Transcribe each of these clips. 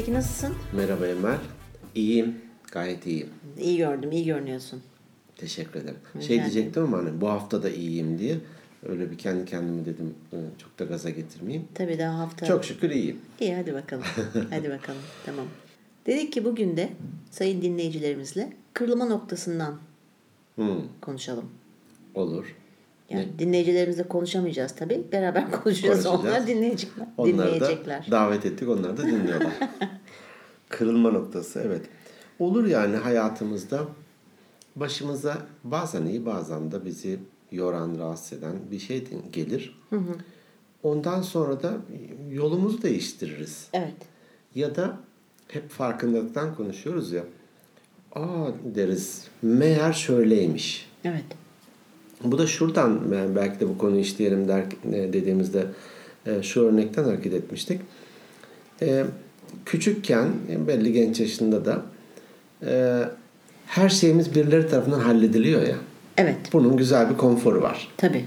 Zeki nasılsın? Merhaba Emel. İyiyim. Gayet iyiyim. İyi gördüm, iyi görünüyorsun. Teşekkür ederim. Rica şey diyecektim ama hani bu hafta da iyiyim diye. Öyle bir kendi kendime dedim çok da gaza getirmeyeyim. Tabii daha hafta. Çok şükür iyiyim. İyi hadi bakalım. hadi bakalım. Tamam. Dedik ki bugün de sayın dinleyicilerimizle kırılma noktasından Hmm, konuşalım. olur. Yani dinleyicilerimizle konuşamayacağız tabii. Beraber konuşacağız. Onlar dinleyecekler. Onları dinleyecekler. da davet ettik. Onlar da dinliyorlar. Kırılma noktası evet. Olur yani hayatımızda başımıza bazen iyi bazen de bizi yoran, rahatsız eden bir şey gelir. Ondan sonra da yolumuzu değiştiririz. Evet. Ya da hep farkındalıktan konuşuyoruz ya. Aa deriz. Meğer şöyleymiş. Evet. Bu da şuradan yani belki de bu konuyu işleyelim der, e, dediğimizde e, şu örnekten hareket etmiştik. E, küçükken belli genç yaşında da her şeyimiz birileri tarafından hallediliyor ya. Evet. Bunun güzel bir konforu var. Tabii.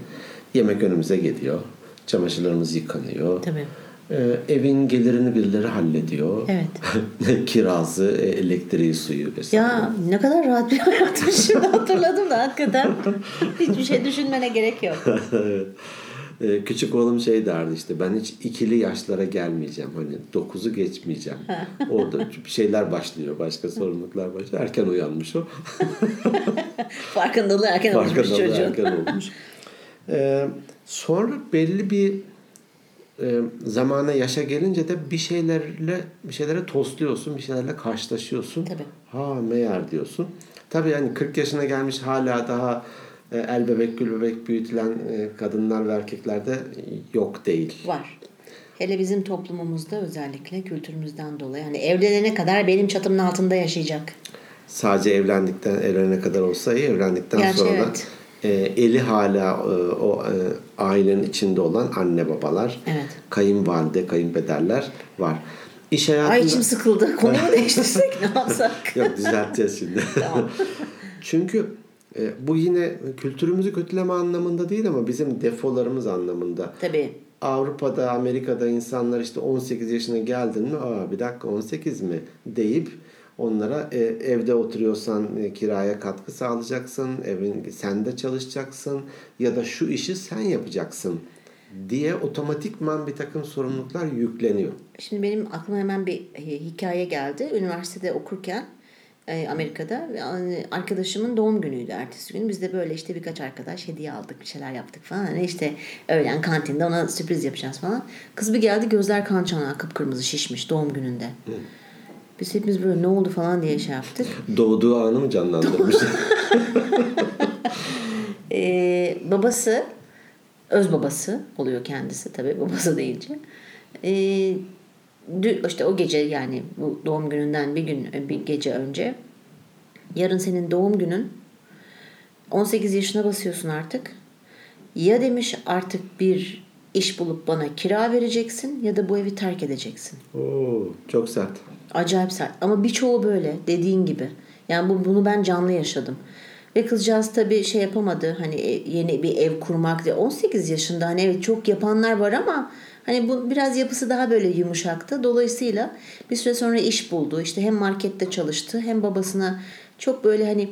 Yemek önümüze geliyor. Çamaşırlarımız yıkanıyor. Tabii. Ee, evin gelirini birileri hallediyor. Evet. Kirazı, e, elektriği, suyu vesaire. Ya ne kadar rahat bir hayatmış şimdi hatırladım da hakikaten. Hiçbir şey düşünmene gerek yok. Evet. Ee, küçük oğlum şey derdi işte ben hiç ikili yaşlara gelmeyeceğim. Hani dokuzu geçmeyeceğim. Orada şeyler başlıyor. Başka sorumluluklar başlıyor. Erken uyanmış o. Farkındalığı erken olmuş Farkındalığı çocuğun. erken olmuş. Ee, sonra belli bir e, zamana yaşa gelince de bir şeylerle bir şeylere tosluyorsun, bir şeylerle karşılaşıyorsun. Tabii. Ha meğer diyorsun. Tabii yani 40 yaşına gelmiş hala daha e, el bebek gül bebek büyütülen e, kadınlar ve erkeklerde yok değil. Var. Hele bizim toplumumuzda özellikle kültürümüzden dolayı. Yani evlenene kadar benim çatımın altında yaşayacak. Sadece evlendikten evlenene kadar olsa iyi, evlendikten Gerçi sonra evet. da e, eli hala e, o e, ailenin içinde olan anne babalar, Evet. kayınvalide, kayınpederler var. İş hayatında... Ay içim sıkıldı. Konuyu değiştirsek ne yapsak? Yok düzelteceğiz şimdi. Tamam. Çünkü e, bu yine kültürümüzü kötüleme anlamında değil ama bizim defolarımız anlamında. Tabii. Avrupa'da, Amerika'da insanlar işte 18 yaşına geldin mi aa bir dakika 18 mi deyip onlara e, evde oturuyorsan e, kiraya katkı sağlayacaksın, evin sende çalışacaksın ya da şu işi sen yapacaksın diye otomatikman bir takım sorumluluklar yükleniyor. Şimdi benim aklıma hemen bir e, hikaye geldi. Üniversitede okurken e, Amerika'da yani arkadaşımın doğum günüydü ertesi gün. Biz de böyle işte birkaç arkadaş hediye aldık, bir şeyler yaptık falan. Hani işte öğlen kantinde ona sürpriz yapacağız falan. Kız bir geldi gözler kan çanağı kıpkırmızı şişmiş doğum gününde. Biz hepimiz böyle ne oldu falan diye şey yaptık. Doğduğu anı mı canlandırmış? Ee, babası öz babası oluyor kendisi tabii babası deyince. Ee, işte o gece yani bu doğum gününden bir gün bir gece önce yarın senin doğum günün 18 yaşına basıyorsun artık. Ya demiş artık bir iş bulup bana kira vereceksin ya da bu evi terk edeceksin. Oo, çok sert. Acayip sert. Ama birçoğu böyle dediğin gibi. Yani bu, bunu ben canlı yaşadım. Ve kızcağız tabii şey yapamadı. Hani e- yeni bir ev kurmak diye. 18 yaşında hani evet çok yapanlar var ama hani bu biraz yapısı daha böyle yumuşaktı. Dolayısıyla bir süre sonra iş buldu. İşte hem markette çalıştı hem babasına çok böyle hani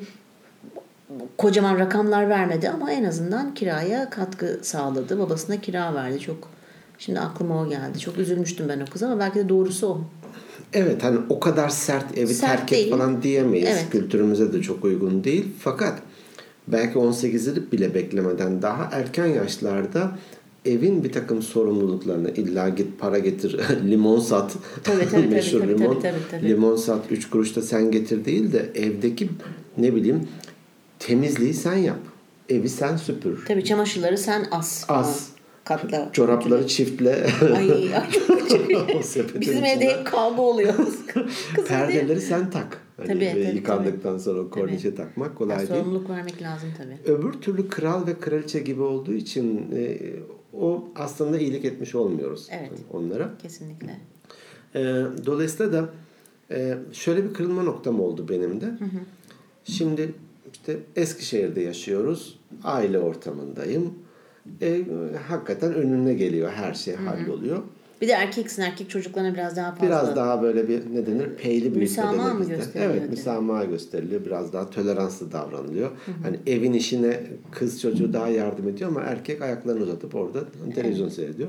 kocaman rakamlar vermedi ama en azından kiraya katkı sağladı. Babasına kira verdi. Çok Şimdi aklıma o geldi. Çok üzülmüştüm ben o kıza ama belki de doğrusu o. Evet hani o kadar sert evi Sert terk değil. et falan diyemeyiz. Evet. Kültürümüze de çok uygun değil. Fakat belki 18'i bile beklemeden daha erken yaşlarda evin bir takım sorumluluklarını illa git para getir limon sat Tabii, tabii, meşhur tabii, limon tabii, tabii, tabii. limon sat 3 kuruş da sen getir değil de evdeki ne bileyim temizliği sen yap evi sen süpür Tabii çamaşırları sen as. As. Katla. çorapları çiftle Ay, ay çok Bizim evde hep kavga oluyor. Diye. perdeleri sen tak Hani Tabii, tabii, yıkandıktan sonra o kornişe takmak kolay Yani değil sorumluluk vermek lazım tabii. öbür türlü kral ve kraliçe gibi olduğu için e, o aslında iyilik etmiş olmuyoruz Evet. onlara. Kesinlikle. E, dolayısıyla da e, şöyle bir kırılma noktam oldu benim de. Şimdi işte Eskişehir'de yaşıyoruz. Aile ortamındayım. E, hakikaten önüne geliyor her şey halloluyor. Bir de erkeksin erkek çocuklarına biraz daha fazla. Biraz daha böyle bir ne denir peyli büyütme Müsamaha mı gösteriliyor Evet müsamaha gösteriliyor. Biraz daha toleranslı davranılıyor. Hani evin işine kız çocuğu daha yardım ediyor ama erkek ayaklarını uzatıp orada televizyon seyrediyor.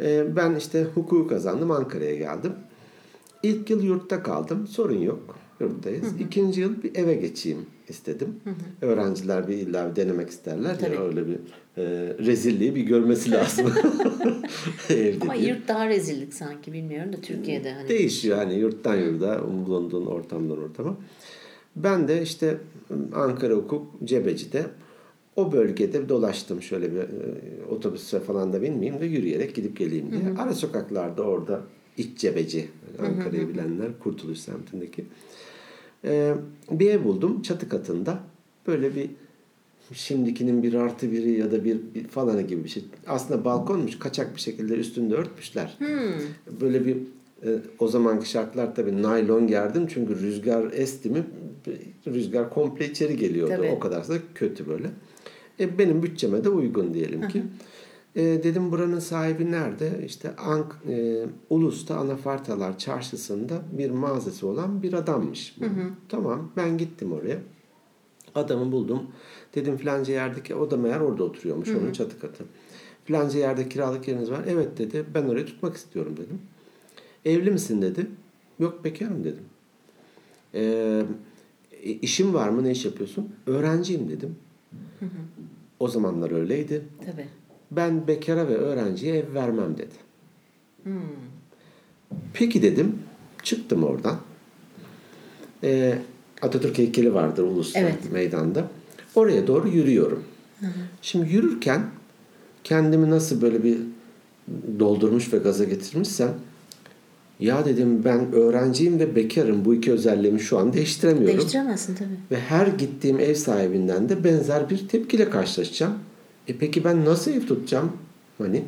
Ee, ben işte hukuku kazandım Ankara'ya geldim. İlk yıl yurtta kaldım. Sorun yok. Yurttayız. İkinci yıl bir eve geçeyim istedim. Öğrenciler bir illa bir denemek isterler. Tabii. Ya öyle bir e, rezilliği bir görmesi lazım. Evde Ama diye. yurt daha rezillik sanki bilmiyorum da Türkiye'de hani. Değişiyor hani yurttan yurda, bulunduğun ortamdan ortama. Ben de işte Ankara Hukuk Cebeci'de o bölgede dolaştım şöyle bir e, otobüse falan da binmeyeyim de yürüyerek gidip geleyim diye. Ara sokaklarda orada iç cebeci Ankara'yı bilenler Kurtuluş semtindeki. E, bir ev buldum çatı katında. Böyle bir şimdikinin bir artı biri ya da bir, bir falanı gibi bir şey. Aslında balkonmuş kaçak bir şekilde üstünde örtmüşler. Böyle bir e, o zamanki şartlar tabii naylon gerdim çünkü rüzgar esti mi rüzgar komple içeri geliyordu. Tabii. O kadar da kötü böyle. E, benim bütçeme de uygun diyelim ki. E, dedim buranın sahibi nerede? İşte Ank, e, Ulus'ta Anafartalar Çarşısı'nda bir mağazası olan bir adammış. Tamam ben gittim oraya. Adamı buldum. Dedim filanca yerdeki o da meğer orada oturuyormuş onun çatı katı. Filanca yerde kiralık yeriniz var. Evet dedi. Ben orayı tutmak istiyorum dedim. Evli misin dedi. Yok bekarım dedim. Ee, işim var mı? Ne iş yapıyorsun? Öğrenciyim dedim. O zamanlar öyleydi. Tabii. Ben bekara ve öğrenciye ev vermem dedi. Peki dedim. Çıktım oradan. Ee, Atatürk heykeli vardır Ulus'ta Evet. meydanda. Oraya doğru yürüyorum. Şimdi yürürken kendimi nasıl böyle bir doldurmuş ve gaza getirmişsem ya dedim ben öğrenciyim ve bekarım. Bu iki özelliğimi şu an değiştiremiyorum. Değiştiremezsin tabii. Ve her gittiğim ev sahibinden de benzer bir tepkiyle karşılaşacağım. E peki ben nasıl ev tutacağım? Hani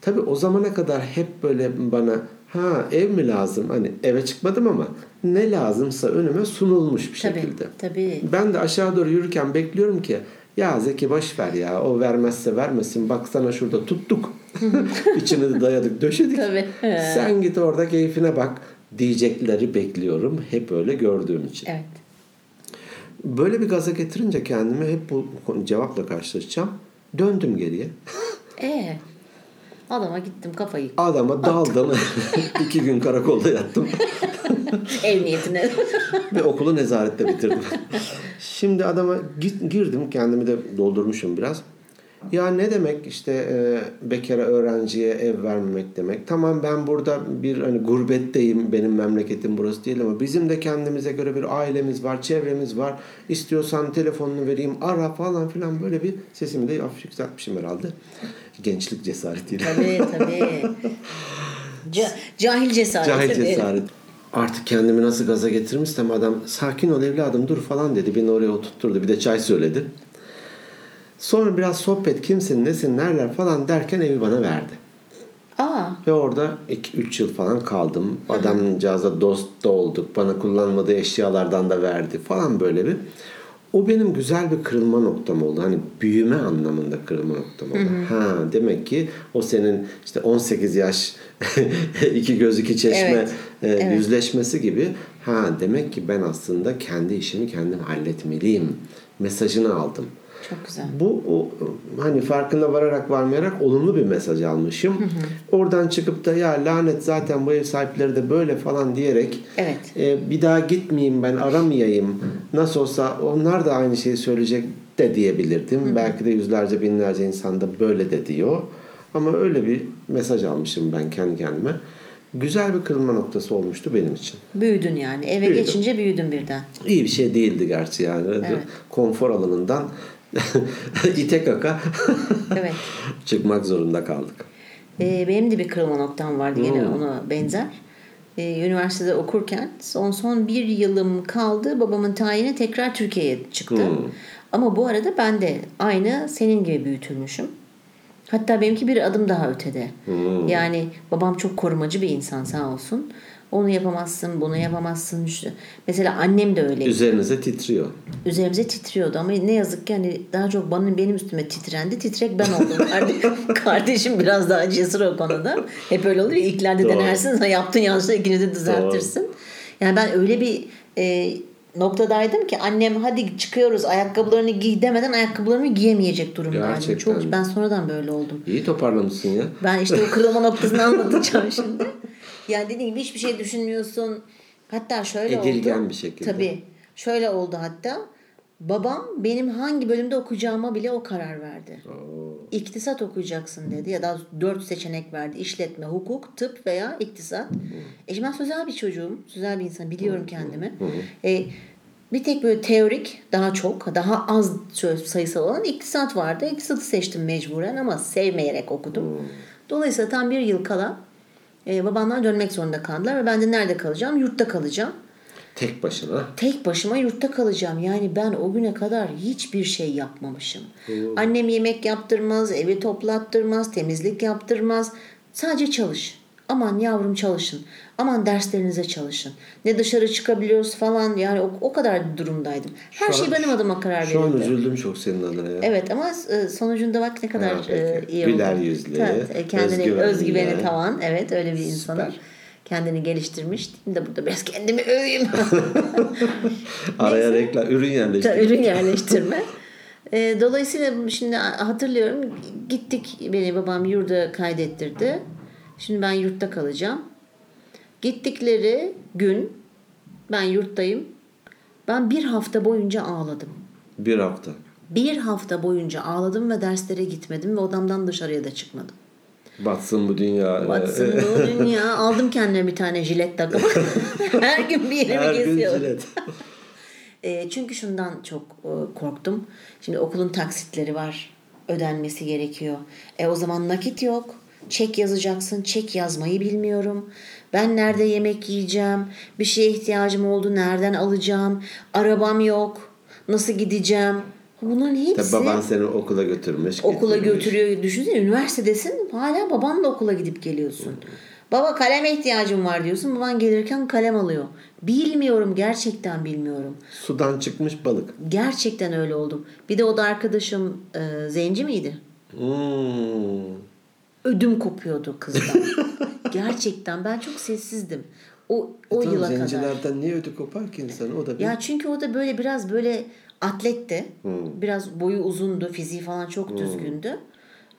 tabii o zamana kadar hep böyle bana ha ev mi lazım? Hani eve çıkmadım ama ne lazımsa önüme sunulmuş bir şekilde. Tabii. Ben de aşağı doğru yürürken bekliyorum ki ya Zeki boş ver ya o vermezse vermesin baksana şurada tuttuk. İçine de dayadık döşedik. Tabii. Sen git orada keyfine bak diyecekleri bekliyorum. Hep öyle gördüğüm için. Evet. Böyle bir gaza getirince kendimi hep bu cevapla karşılaşacağım. Döndüm geriye. Ee, adama gittim kafayı. Adama daldım. İki gün karakolda yattım. Ev niyetine. Ve okulu nezarette bitirdim. Şimdi adama git, girdim. Kendimi de doldurmuşum biraz. Ya ne demek işte e, bekara öğrenciye ev vermemek demek. Tamam ben burada bir hani gurbetteyim. Benim memleketim burası değil ama bizim de kendimize göre bir ailemiz var, çevremiz var. İstiyorsan telefonunu vereyim, ara falan filan böyle bir sesimi de hafif yükseltmişim herhalde. Gençlik cesaretiyle. tabii tabii. Ca- cahil cesaret. Cahil cesaret. Artık kendimi nasıl gaza getirmişsem adam sakin ol evladım dur falan dedi. Beni oraya oturtturdu. Bir de çay söyledi. Sonra biraz sohbet kimsin nesin nereler falan derken evi bana verdi. Aa, Ve orada 2-3 yıl falan kaldım. Adamcağızla dost da olduk. Bana kullanmadığı eşyalardan da verdi falan böyle bir. O benim güzel bir kırılma noktam oldu. Hani büyüme anlamında kırılma noktam oldu. Ha demek ki o senin işte 18 yaş iki göz iki çeşme Evet, e, evet. yüzleşmesi gibi. Ha demek ki ben aslında kendi işimi kendim halletmeliyim. Mesajını aldım. Çok güzel. Bu o, hani farkına vararak varmayarak olumlu bir mesaj almışım. Oradan çıkıp da ya lanet zaten bu ev sahipleri de böyle falan diyerek Evet. e, bir daha gitmeyeyim ben aramayayım. Nasıl olsa onlar da aynı şeyi söyleyecek de diyebilirdim. Belki de yüzlerce binlerce insan da böyle de diyor. Ama öyle bir mesaj almışım ben kendi kendime. Güzel bir kırılma noktası olmuştu benim için. Büyüdün yani. Eve Büyüdüm. geçince büyüdün birden. İyi bir şey değildi gerçi yani. Konfor alanından ite kaka Evet. çıkmak zorunda kaldık. Ee, benim de bir kırılma noktam vardı yine Hmm. ona benzer. Ee, üniversitede okurken son son bir yılım kaldı. Babamın tayini tekrar Türkiye'ye çıktı. Hmm. Ama bu arada ben de aynı senin gibi büyütülmüşüm. Hatta benimki bir adım daha ötede. Hmm. Yani babam çok korumacı bir insan sağ olsun. Onu yapamazsın, bunu yapamazsın. İşte. Mesela annem de öyle. Üzerinize titriyor. Üzerimize titriyordu ama ne yazık ki hani daha çok bana benim üstüme titrendi. Titrek ben oldum. Kardeşim, biraz daha cesur o konuda. Hep öyle olur ya. İlklerde Doğru. denersin. Yaptığın yanlışları ikini de düzeltirsin. Yani ben öyle bir e, noktadaydım ki annem hadi çıkıyoruz ayakkabılarını giy demeden ayakkabılarımı giyemeyecek durumdaydım. Çok, ben sonradan böyle oldum. İyi toparlamışsın ya. Ben işte o kırılma noktasını anlatacağım şimdi. Yani dediğim gibi hiçbir şey düşünmüyorsun. Hatta şöyle Edilgen oldu. bir şekilde. Tabii. Şöyle oldu hatta. Babam benim hangi bölümde okuyacağıma bile o karar verdi. Oo. İktisat okuyacaksın dedi ya da dört seçenek verdi. İşletme, hukuk, tıp veya iktisat. E şimdi ben sözel bir çocuğum. Sözel bir insan. Biliyorum kendimi. E, bir tek böyle teorik daha çok daha az sayısal olan iktisat vardı. İktisatı seçtim mecburen ama sevmeyerek okudum. Dolayısıyla tam bir yıl kala e, babamlar dönmek zorunda kaldılar ve ben de nerede kalacağım? Yurtta kalacağım. Tek başına. Tek başıma yurtta kalacağım. Yani ben o güne kadar hiçbir şey yapmamışım. Annem yemek yaptırmaz, evi toplattırmaz, temizlik yaptırmaz. Sadece çalış. Aman yavrum çalışın. Aman derslerinize çalışın. Ne dışarı çıkabiliyoruz falan. Yani o, o kadar durumdaydım. Her Şu şey an- benim adıma karar Şu an verildi. üzüldüm çok senin adına ya. Evet ama e, sonucunda bak ne kadar Ha, e, iyi oldu. Güler yüzlü, Evet, e, kendini özgüvenli. özgüveni tavan. Evet öyle bir insanım. Süper. Kendini geliştirmiş. Şimdi de burada biraz kendimi öveyim. Araya reklam, ürün yerleştirdim. Ta- ürün yerleştirme. E, dolayısıyla şimdi hatırlıyorum gittik beni babam yurda kaydettirdi. Şimdi ben yurtta kalacağım. Gittikleri gün ben yurttayım. Ben bir hafta boyunca ağladım. Bir hafta. Bir hafta boyunca ağladım ve derslere gitmedim ve odamdan dışarıya da çıkmadım. Batsın bu dünya. Batsın bu dünya. Aldım kendime bir tane jilet takımı. Her gün bir yerimi Her gün kesiyorum. jilet. E, çünkü şundan çok e, korktum. Şimdi okulun taksitleri var. Ödenmesi gerekiyor. E o zaman nakit yok. Çek yazacaksın. Çek yazmayı bilmiyorum. Ben nerede yemek yiyeceğim? Bir şeye ihtiyacım oldu. Nereden alacağım? Arabam yok. Nasıl gideceğim? Bunların hepsi Tabii baban seni okula götürmüş. okula getirmiş. götürüyor. Düşünsene üniversitedesin. Hala babanla okula gidip geliyorsun. Baba kaleme ihtiyacım var diyorsun. Baban gelirken kalem alıyor. Bilmiyorum. Gerçekten bilmiyorum. Sudan çıkmış balık. Gerçekten öyle oldum. Bir de o da arkadaşım e, zenci miydi? Hmm. Ödüm kopuyordu kızdan. Gerçekten ben çok sessizdim. O o Tamam, yıla kadar. zencilerden niye ödü kopar ki insan? O da bir... Ya çünkü o da böyle biraz böyle atletti. Hmm. Biraz boyu uzundu, fiziği falan çok düzgündü.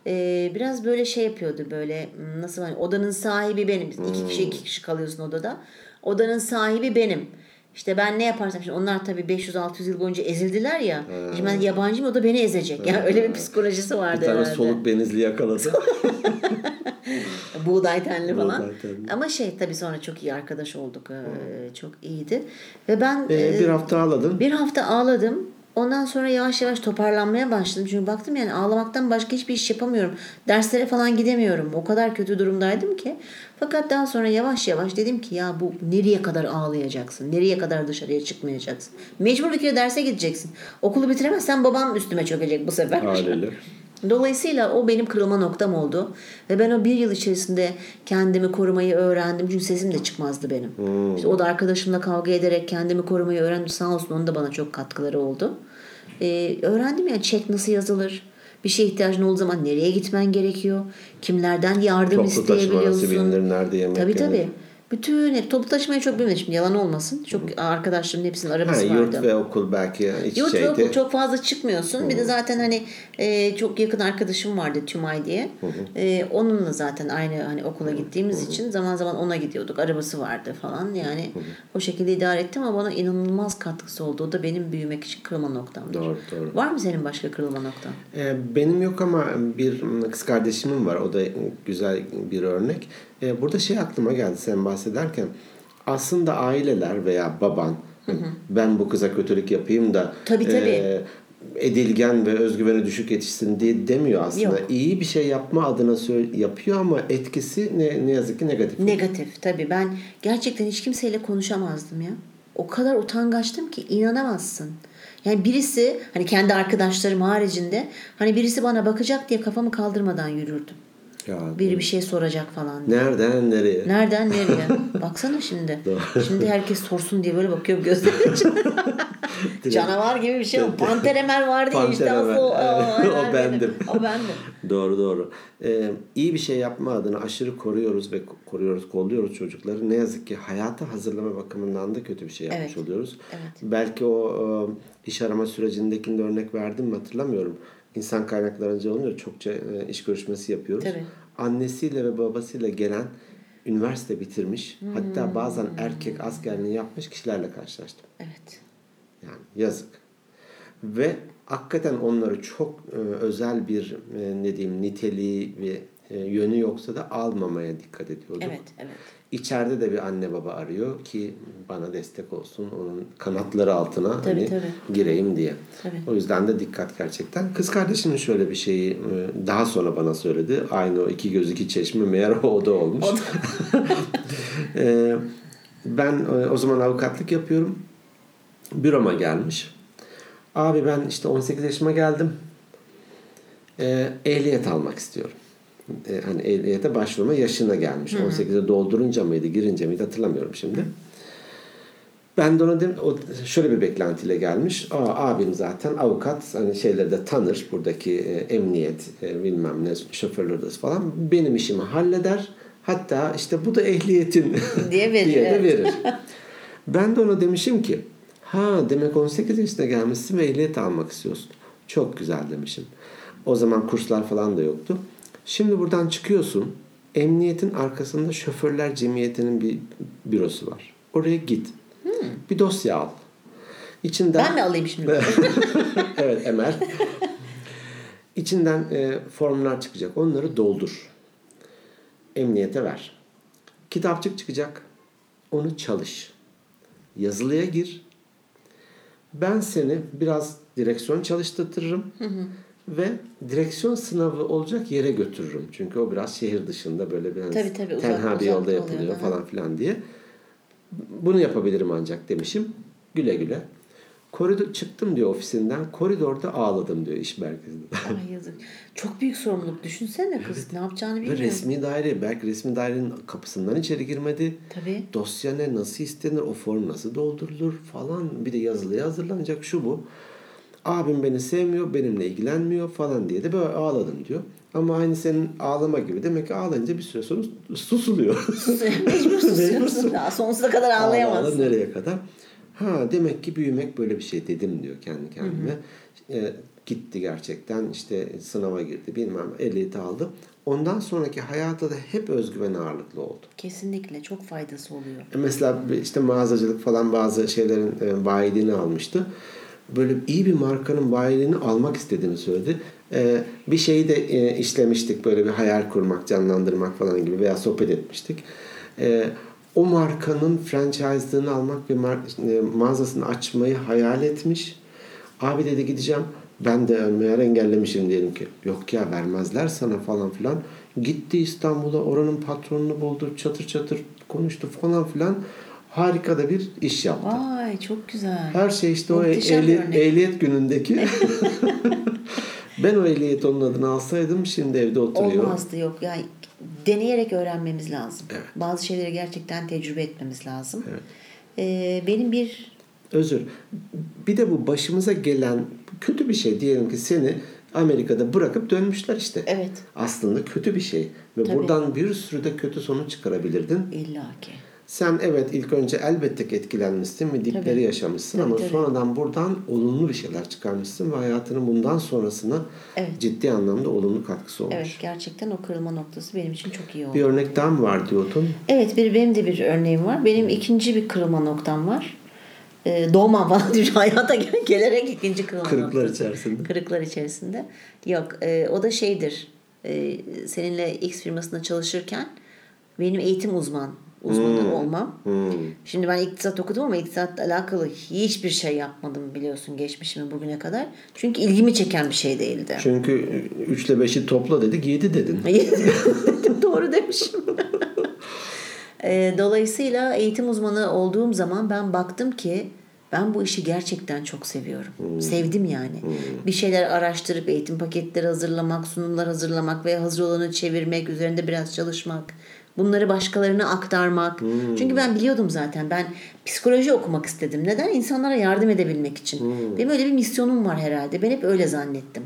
Ee, biraz böyle şey yapıyordu böyle hmm, nasıl hani odanın sahibi benim. İki kişi iki kişi kalıyorsun odada. Odanın sahibi benim. İşte ben ne yaparsam şimdi onlar tabii 500-600 yıl boyunca ezildiler ya. Şimdi ben yabancıyım o da beni ezecek. Yani öyle bir psikolojisi vardı bir tane herhalde. soluk benizli yakaladı. Buğday tenli falan. Buğday tenli. Ama şey tabii sonra çok iyi arkadaş olduk. Ee, Çok iyiydi. Ve ben Ee, e, bir hafta ağladın. bir hafta ağladım. Ondan sonra yavaş yavaş toparlanmaya başladım. Çünkü baktım yani ağlamaktan başka hiçbir iş yapamıyorum. Derslere falan gidemiyorum. O kadar kötü durumdaydım ki. Fakat daha sonra yavaş yavaş dedim ki ya bu nereye kadar ağlayacaksın? Nereye kadar dışarıya çıkmayacaksın? Mecbur bir kere derse gideceksin. Okulu bitiremezsen babam üstüme çökecek bu sefer. Haliyle. Dolayısıyla o benim kırılma noktam oldu. Ve ben o bir yıl içerisinde kendimi korumayı öğrendim. Çünkü sesim de çıkmazdı benim. İşte o da arkadaşımla kavga ederek kendimi korumayı öğrendim. Sağ olsun onun da bana çok katkıları oldu. Ee, öğrendim yani çek nasıl yazılır. Bir şeye ihtiyacın olduğu zaman nereye gitmen gerekiyor. Kimlerden yardım Toplu taşıma isteyebiliyorsun. binilir, nerede yemek Tabii yenir? tabii. Bütün hep toplu taşımayı çok bilmedim. Şimdi yalan olmasın. Çok arkadaşlarımın hepsinin Ha, arabası vardı. yurt ve okul belki iç Yurt ve şeydi. okul çok fazla çıkmıyorsun. Bir de zaten hani e, çok yakın arkadaşım vardı Tümay diye. E, onunla zaten aynı hani okula gittiğimiz için zaman zaman ona gidiyorduk. Arabası vardı falan. Yani o şekilde idare ettim ama bana inanılmaz katkısı oldu. O da benim büyümek için kırılma noktamdır. Doğru, doğru. Var mı senin başka kırılma noktan? Ee, Benim yok ama bir kız kardeşimin var. O da güzel bir örnek. Ee, Burada şey aklıma geldi sen bahsederken. Aslında aileler veya baban hani ben bu kıza kötülük yapayım da Tabii, tabii. e, edilgen ve özgüveni düşük yetişsin diye demiyor aslında. Yok. İyi bir şey yapma adına yapıyor ama etkisi ne, ne yazık ki negatif. Negatif tabii. Ben gerçekten hiç kimseyle konuşamazdım ya. O kadar utangaçtım ki inanamazsın. Yani birisi hani kendi arkadaşlarım haricinde hani birisi bana bakacak diye kafamı kaldırmadan yürürdüm. Ya, Biri bir şey soracak falan. diye. Nereden nereye? Nereden nereye? Baksana şimdi. Şimdi herkes sorsun diye böyle bakıyorum gözlerinin içine. Canavar gibi bir şey o. Panter Emel vardı ya işte. O, o, o bendim. O bendim. Doğru doğru. Ee, iyi bir şey yapma adına aşırı koruyoruz ve koruyoruz, kolluyoruz çocukları. Ne yazık ki hayata hazırlama bakımından da kötü bir şey yapmış Evet. oluyoruz. Evet. Belki o e, iş arama sürecindekinde örnek verdim mi hatırlamıyorum. İnsan kaynaklarınca olunca çokça e, iş görüşmesi yapıyoruz. Tabii. Annesiyle ve babasıyla gelen üniversite bitirmiş Hmm. hatta bazen erkek askerliğini yapmış kişilerle karşılaştım. Evet. Yani yazık. Ve hakikaten onları çok e, özel bir e, ne diyeyim niteliği ve e, yönü yoksa da almamaya dikkat ediyorduk. Evet. Evet. İçeride de bir anne baba arıyor ki bana destek olsun, onun kanatları altına Tabii, hani tabii. gireyim diye. Tabii. O yüzden de dikkat gerçekten. Kız kardeşimin şöyle bir şeyi e, daha sonra bana söyledi. Aynı o iki göz iki çeşme meğer o da olmuş. O da- Ee, ben e, o zaman avukatlık yapıyorum. Büroma gelmiş. Abi ben işte 18 yaşıma geldim. Ehliyet almak istiyorum. Ee, hani ehliyete başvurma yaşına gelmiş. 18'e doldurunca mıydı, girince miydi hatırlamıyorum şimdi. Ben de ona dedim, o şöyle bir beklentiyle gelmiş. Aa, abim zaten avukat, hani şeyleri de tanır. Buradaki e, emniyet, e, bilmem ne, şoförler falan. Benim işimi halleder. Hatta işte bu da ehliyetin Diye verir, diye de verir. Ben de ona demişim ki, ha demek 18 yaşına gelmişsin ve ehliyet almak istiyorsun. Çok güzel demişim. O zaman kurslar falan da yoktu. Şimdi buradan çıkıyorsun. Emniyetin arkasında şoförler cemiyetinin bir bürosu var. Oraya git. Bir dosya al. İçinden Ben mi alayım şimdi? evet Emel. İçinden e, formlar çıkacak. Onları doldur. Emniyete ver. Kitapçık çıkacak. Onu çalış. Yazılıya gir. Ben seni biraz direksiyon çalıştırırım. Ve direksiyon sınavı olacak yere götürürüm. Çünkü o biraz şehir dışında böyle biraz Tabii, tabii, uzak- tenha bir uzak yolda oluyor, yapılıyor aha. falan filan diye. Bunu yapabilirim ancak demişim. Güle güle. Koridor çıktım diyor ofisinden. Koridorda ağladım diyor iş merkezinde. Ay yazık. Çok büyük sorumluluk. Düşünsene kız ne yapacağını Ve bilmiyor. resmi daire belki resmi dairenin kapısından içeri girmedi. Tabii. Dosya ne nasıl istenir o form nasıl doldurulur falan bir de yazılıya hazırlanacak şu bu. Abim beni sevmiyor benimle ilgilenmiyor falan diye de böyle ağladım diyor. Ama aynı senin ağlama gibi demek ki ağlayınca bir süre sonra susuluyor. Mecbursun. Mecbursun. Daha sonsuza kadar Ağla ağla ağlayamazsın. nereye kadar? Ha demek ki büyümek böyle bir şey dedim diyor kendi kendime. E, gitti gerçekten işte sınava girdi bilmem ehliyeti aldı. Ondan sonraki hayata da hep özgüven ağırlıklı oldu. Kesinlikle çok faydası oluyor. E, Mesela işte mağazacılık falan bazı şeylerin e, bayiliğini almıştı. Böyle iyi bir markanın bayiliğini almak istediğini söyledi. E, bir şeyi de e, işlemiştik böyle bir hayal kurmak, canlandırmak falan gibi veya sohbet etmiştik. E, o markanın franchise'lığını almak ve mar- e, mağazasını açmayı hayal etmiş. Abi dedi gideceğim. Ben de meğer engellemişim diyelim ki. Yok ya vermezler sana falan filan. Gitti İstanbul'a oranın patronunu buldu. Çatır çatır konuştu falan filan. Harika da bir iş yaptı. Vay çok güzel. Her şey işte o Muhteşem bir ehli- ehliyet günündeki. ben o ehliyet onun adını alsaydım şimdi evde oturuyor. Olmazdı yok. Yani deneyerek öğrenmemiz lazım. Evet. Bazı şeyleri gerçekten tecrübe etmemiz lazım. Evet. Ee, benim bir Özür. Bir de bu başımıza gelen kötü bir şey. Diyelim ki seni Amerika'da bırakıp dönmüşler işte. evet Aslında kötü bir şey. Ve Tabii. buradan bir sürü de kötü sonuç çıkarabilirdin. illaki. Sen evet ilk önce elbette ki etkilenmişsin ve dipleri Tabii. yaşamışsın Tabii, ama tabii. sonradan buradan olumlu bir şeyler çıkarmışsın ve hayatının bundan sonrasına Evet. ciddi anlamda olumlu katkısı olmuş. Evet gerçekten o kırılma noktası benim için çok iyi oldu. Bir örnek daha mı var diyordun? Evet bir benim de bir örneğim var. Benim ikinci bir kırılma noktam var. Ee, doğma falan diyor. Hayata gel- gelerek ikinci kırılma Kırıklar noktası. içerisinde. Kırıklar içerisinde. Yok e, o da şeydir. E, seninle X firmasında çalışırken benim eğitim uzman uzmanı olmam. Hmm. Şimdi ben iktisat okudum ama iktisatla alakalı hiçbir şey yapmadım biliyorsun geçmişimi bugüne kadar. Çünkü ilgimi çeken bir şey değildi. Çünkü 3 ile 5'i topla dedik 7 dedin. Doğru demişim. E, dolayısıyla eğitim uzmanı olduğum zaman ben baktım ki Ben bu işi gerçekten çok seviyorum. Sevdim yani. Bir şeyler araştırıp eğitim paketleri hazırlamak, sunumlar hazırlamak veya hazır olanı çevirmek, üzerinde biraz çalışmak. Bunları başkalarına aktarmak. Çünkü ben biliyordum zaten. Ben psikoloji okumak istedim. Neden? İnsanlara yardım edebilmek için. Benim öyle bir misyonum var herhalde. Ben hep öyle zannettim.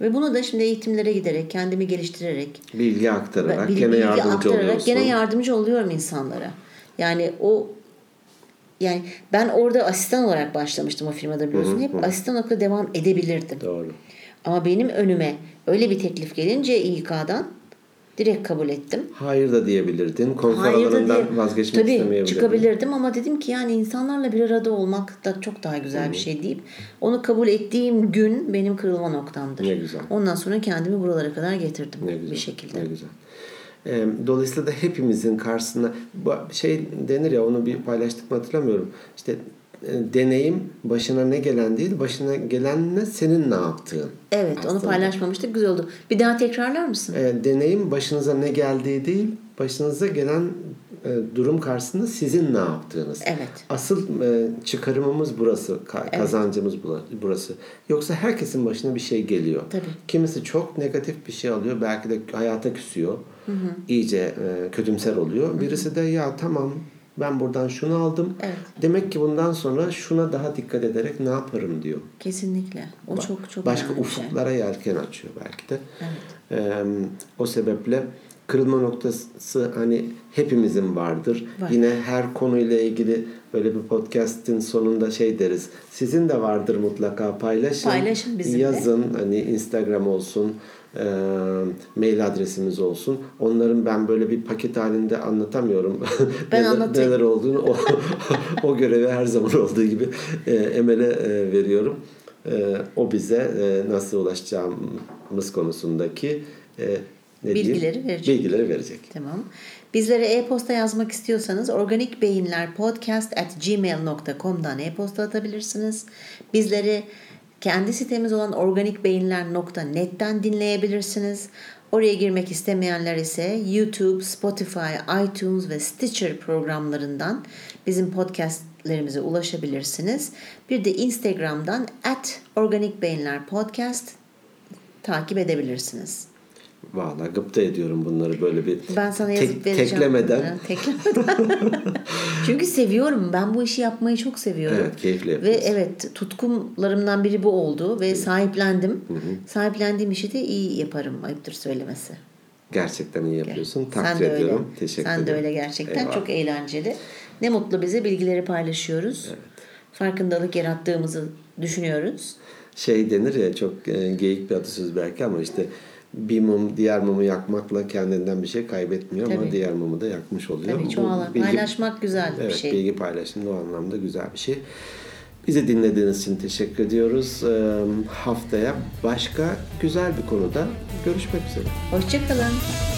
Ve bunu da şimdi eğitimlere giderek, kendimi geliştirerek, Bilgi aktararak bilgi- gene bilgi yardımcı aktararak oluyorsun. Gene yardımcı oluyorum insanlara. Yani o yani ben orada asistan olarak başlamıştım o firmada biliyorsun. Hep asistan olarak devam edebilirdim. Doğru. Ama benim önüme öyle bir teklif gelince İK'dan direkt kabul ettim. Hayır da diyebilirdin. Konfor Hayır da alanından diye- vazgeçmek Tabii istemeyebilirdin. çıkabilirdim ama dedim ki yani insanlarla bir arada olmak da çok daha güzel bir şey deyip onu kabul ettiğim gün benim kırılma noktamdır. Ne güzel. Ondan sonra kendimi buralara kadar getirdim Ne güzel. bir şekilde. Ne güzel. Dolayısıyla da hepimizin karşısına şey denir ya onu bir paylaştık mı hatırlamıyorum. İşte deneyim başına ne gelen değil başına gelenle senin ne yaptığın. Evet onu Aslında. paylaşmamıştık güzel oldu. Bir daha tekrarlar mısın? E, deneyim başınıza ne geldiği değil başınıza gelen e, durum karşısında sizin ne yaptığınız. Evet. Asıl e, çıkarımımız burası, ka- kazancımız bula- burası. Yoksa herkesin başına bir şey geliyor. Tabii. Kimisi çok negatif bir şey alıyor, belki de hayata küsüyor. İyice e, kötümser oluyor. Birisi de ya tamam ben buradan şunu aldım. Evet. Demek ki bundan sonra şuna daha dikkat ederek ne yaparım diyor. Kesinlikle. O çok çok Başka önemli şey. ufuklara yelken açıyor belki de. Ee, o sebeple kırılma noktası hani hepimizin vardır. Var. Yine her konuyla ilgili böyle bir podcast'in sonunda şey deriz. Sizin de vardır mutlaka paylaşın. Paylaşın bizimle. Yazın hani Instagram olsun, e, mail adresimiz olsun. Onların ben böyle bir paket halinde anlatamıyorum. Ben neler, anlatayım. neler olduğunu o, o görevi her zaman olduğu gibi e, Emel'e e, veriyorum. E, o bize e, nasıl ulaşacağımız konusundaki e, ne diyeyim? Bilgileri verecek. Bilgileri verecek. Tamam. Bizlere e-posta yazmak istiyorsanız organikbeyinlerpodcast at gmail.com'dan e-posta atabilirsiniz. Bizleri kendi sitemiz olan organikbeyinler.net'ten dinleyebilirsiniz. Oraya girmek istemeyenler ise YouTube, Spotify, iTunes ve Stitcher programlarından bizim podcastlerimize ulaşabilirsiniz. Bir de Instagram'dan at organikbeyinlerpodcast takip edebilirsiniz. Valla gıpta ediyorum bunları böyle bir Ben sana tek- yazıp vereceğim. teklemeden. Teklemeden. Çünkü seviyorum. Ben bu işi yapmayı çok seviyorum. Evet, keyifli Ve yapıyorsun. evet tutkumlarımdan biri bu oldu ve sahiplendim. Sahiplendiğim işi de iyi yaparım. Ayıptır söylemesi. Gerçekten iyi yapıyorsun. Takdir Sen de öyle. ediyorum. Teşekkür Sen de ederim. öyle gerçekten. Eyvallah. Çok eğlenceli. Ne mutlu bize bilgileri paylaşıyoruz. Farkındalık yarattığımızı düşünüyoruz. Şey denir ya çok e, geyik bir atasöz belki ama işte bir mum diğer mumu yakmakla kendinden bir şey kaybetmiyor ama Tabii. diğer mumu da yakmış oluyor. Tabii çoğalan. bilgi- Paylaşmak güzel bir Evet, şey. bilgi paylaşımı o anlamda güzel bir şey. Bizi dinlediğiniz için teşekkür ediyoruz. Ee, haftaya başka güzel bir konuda görüşmek üzere. Hoşçakalın.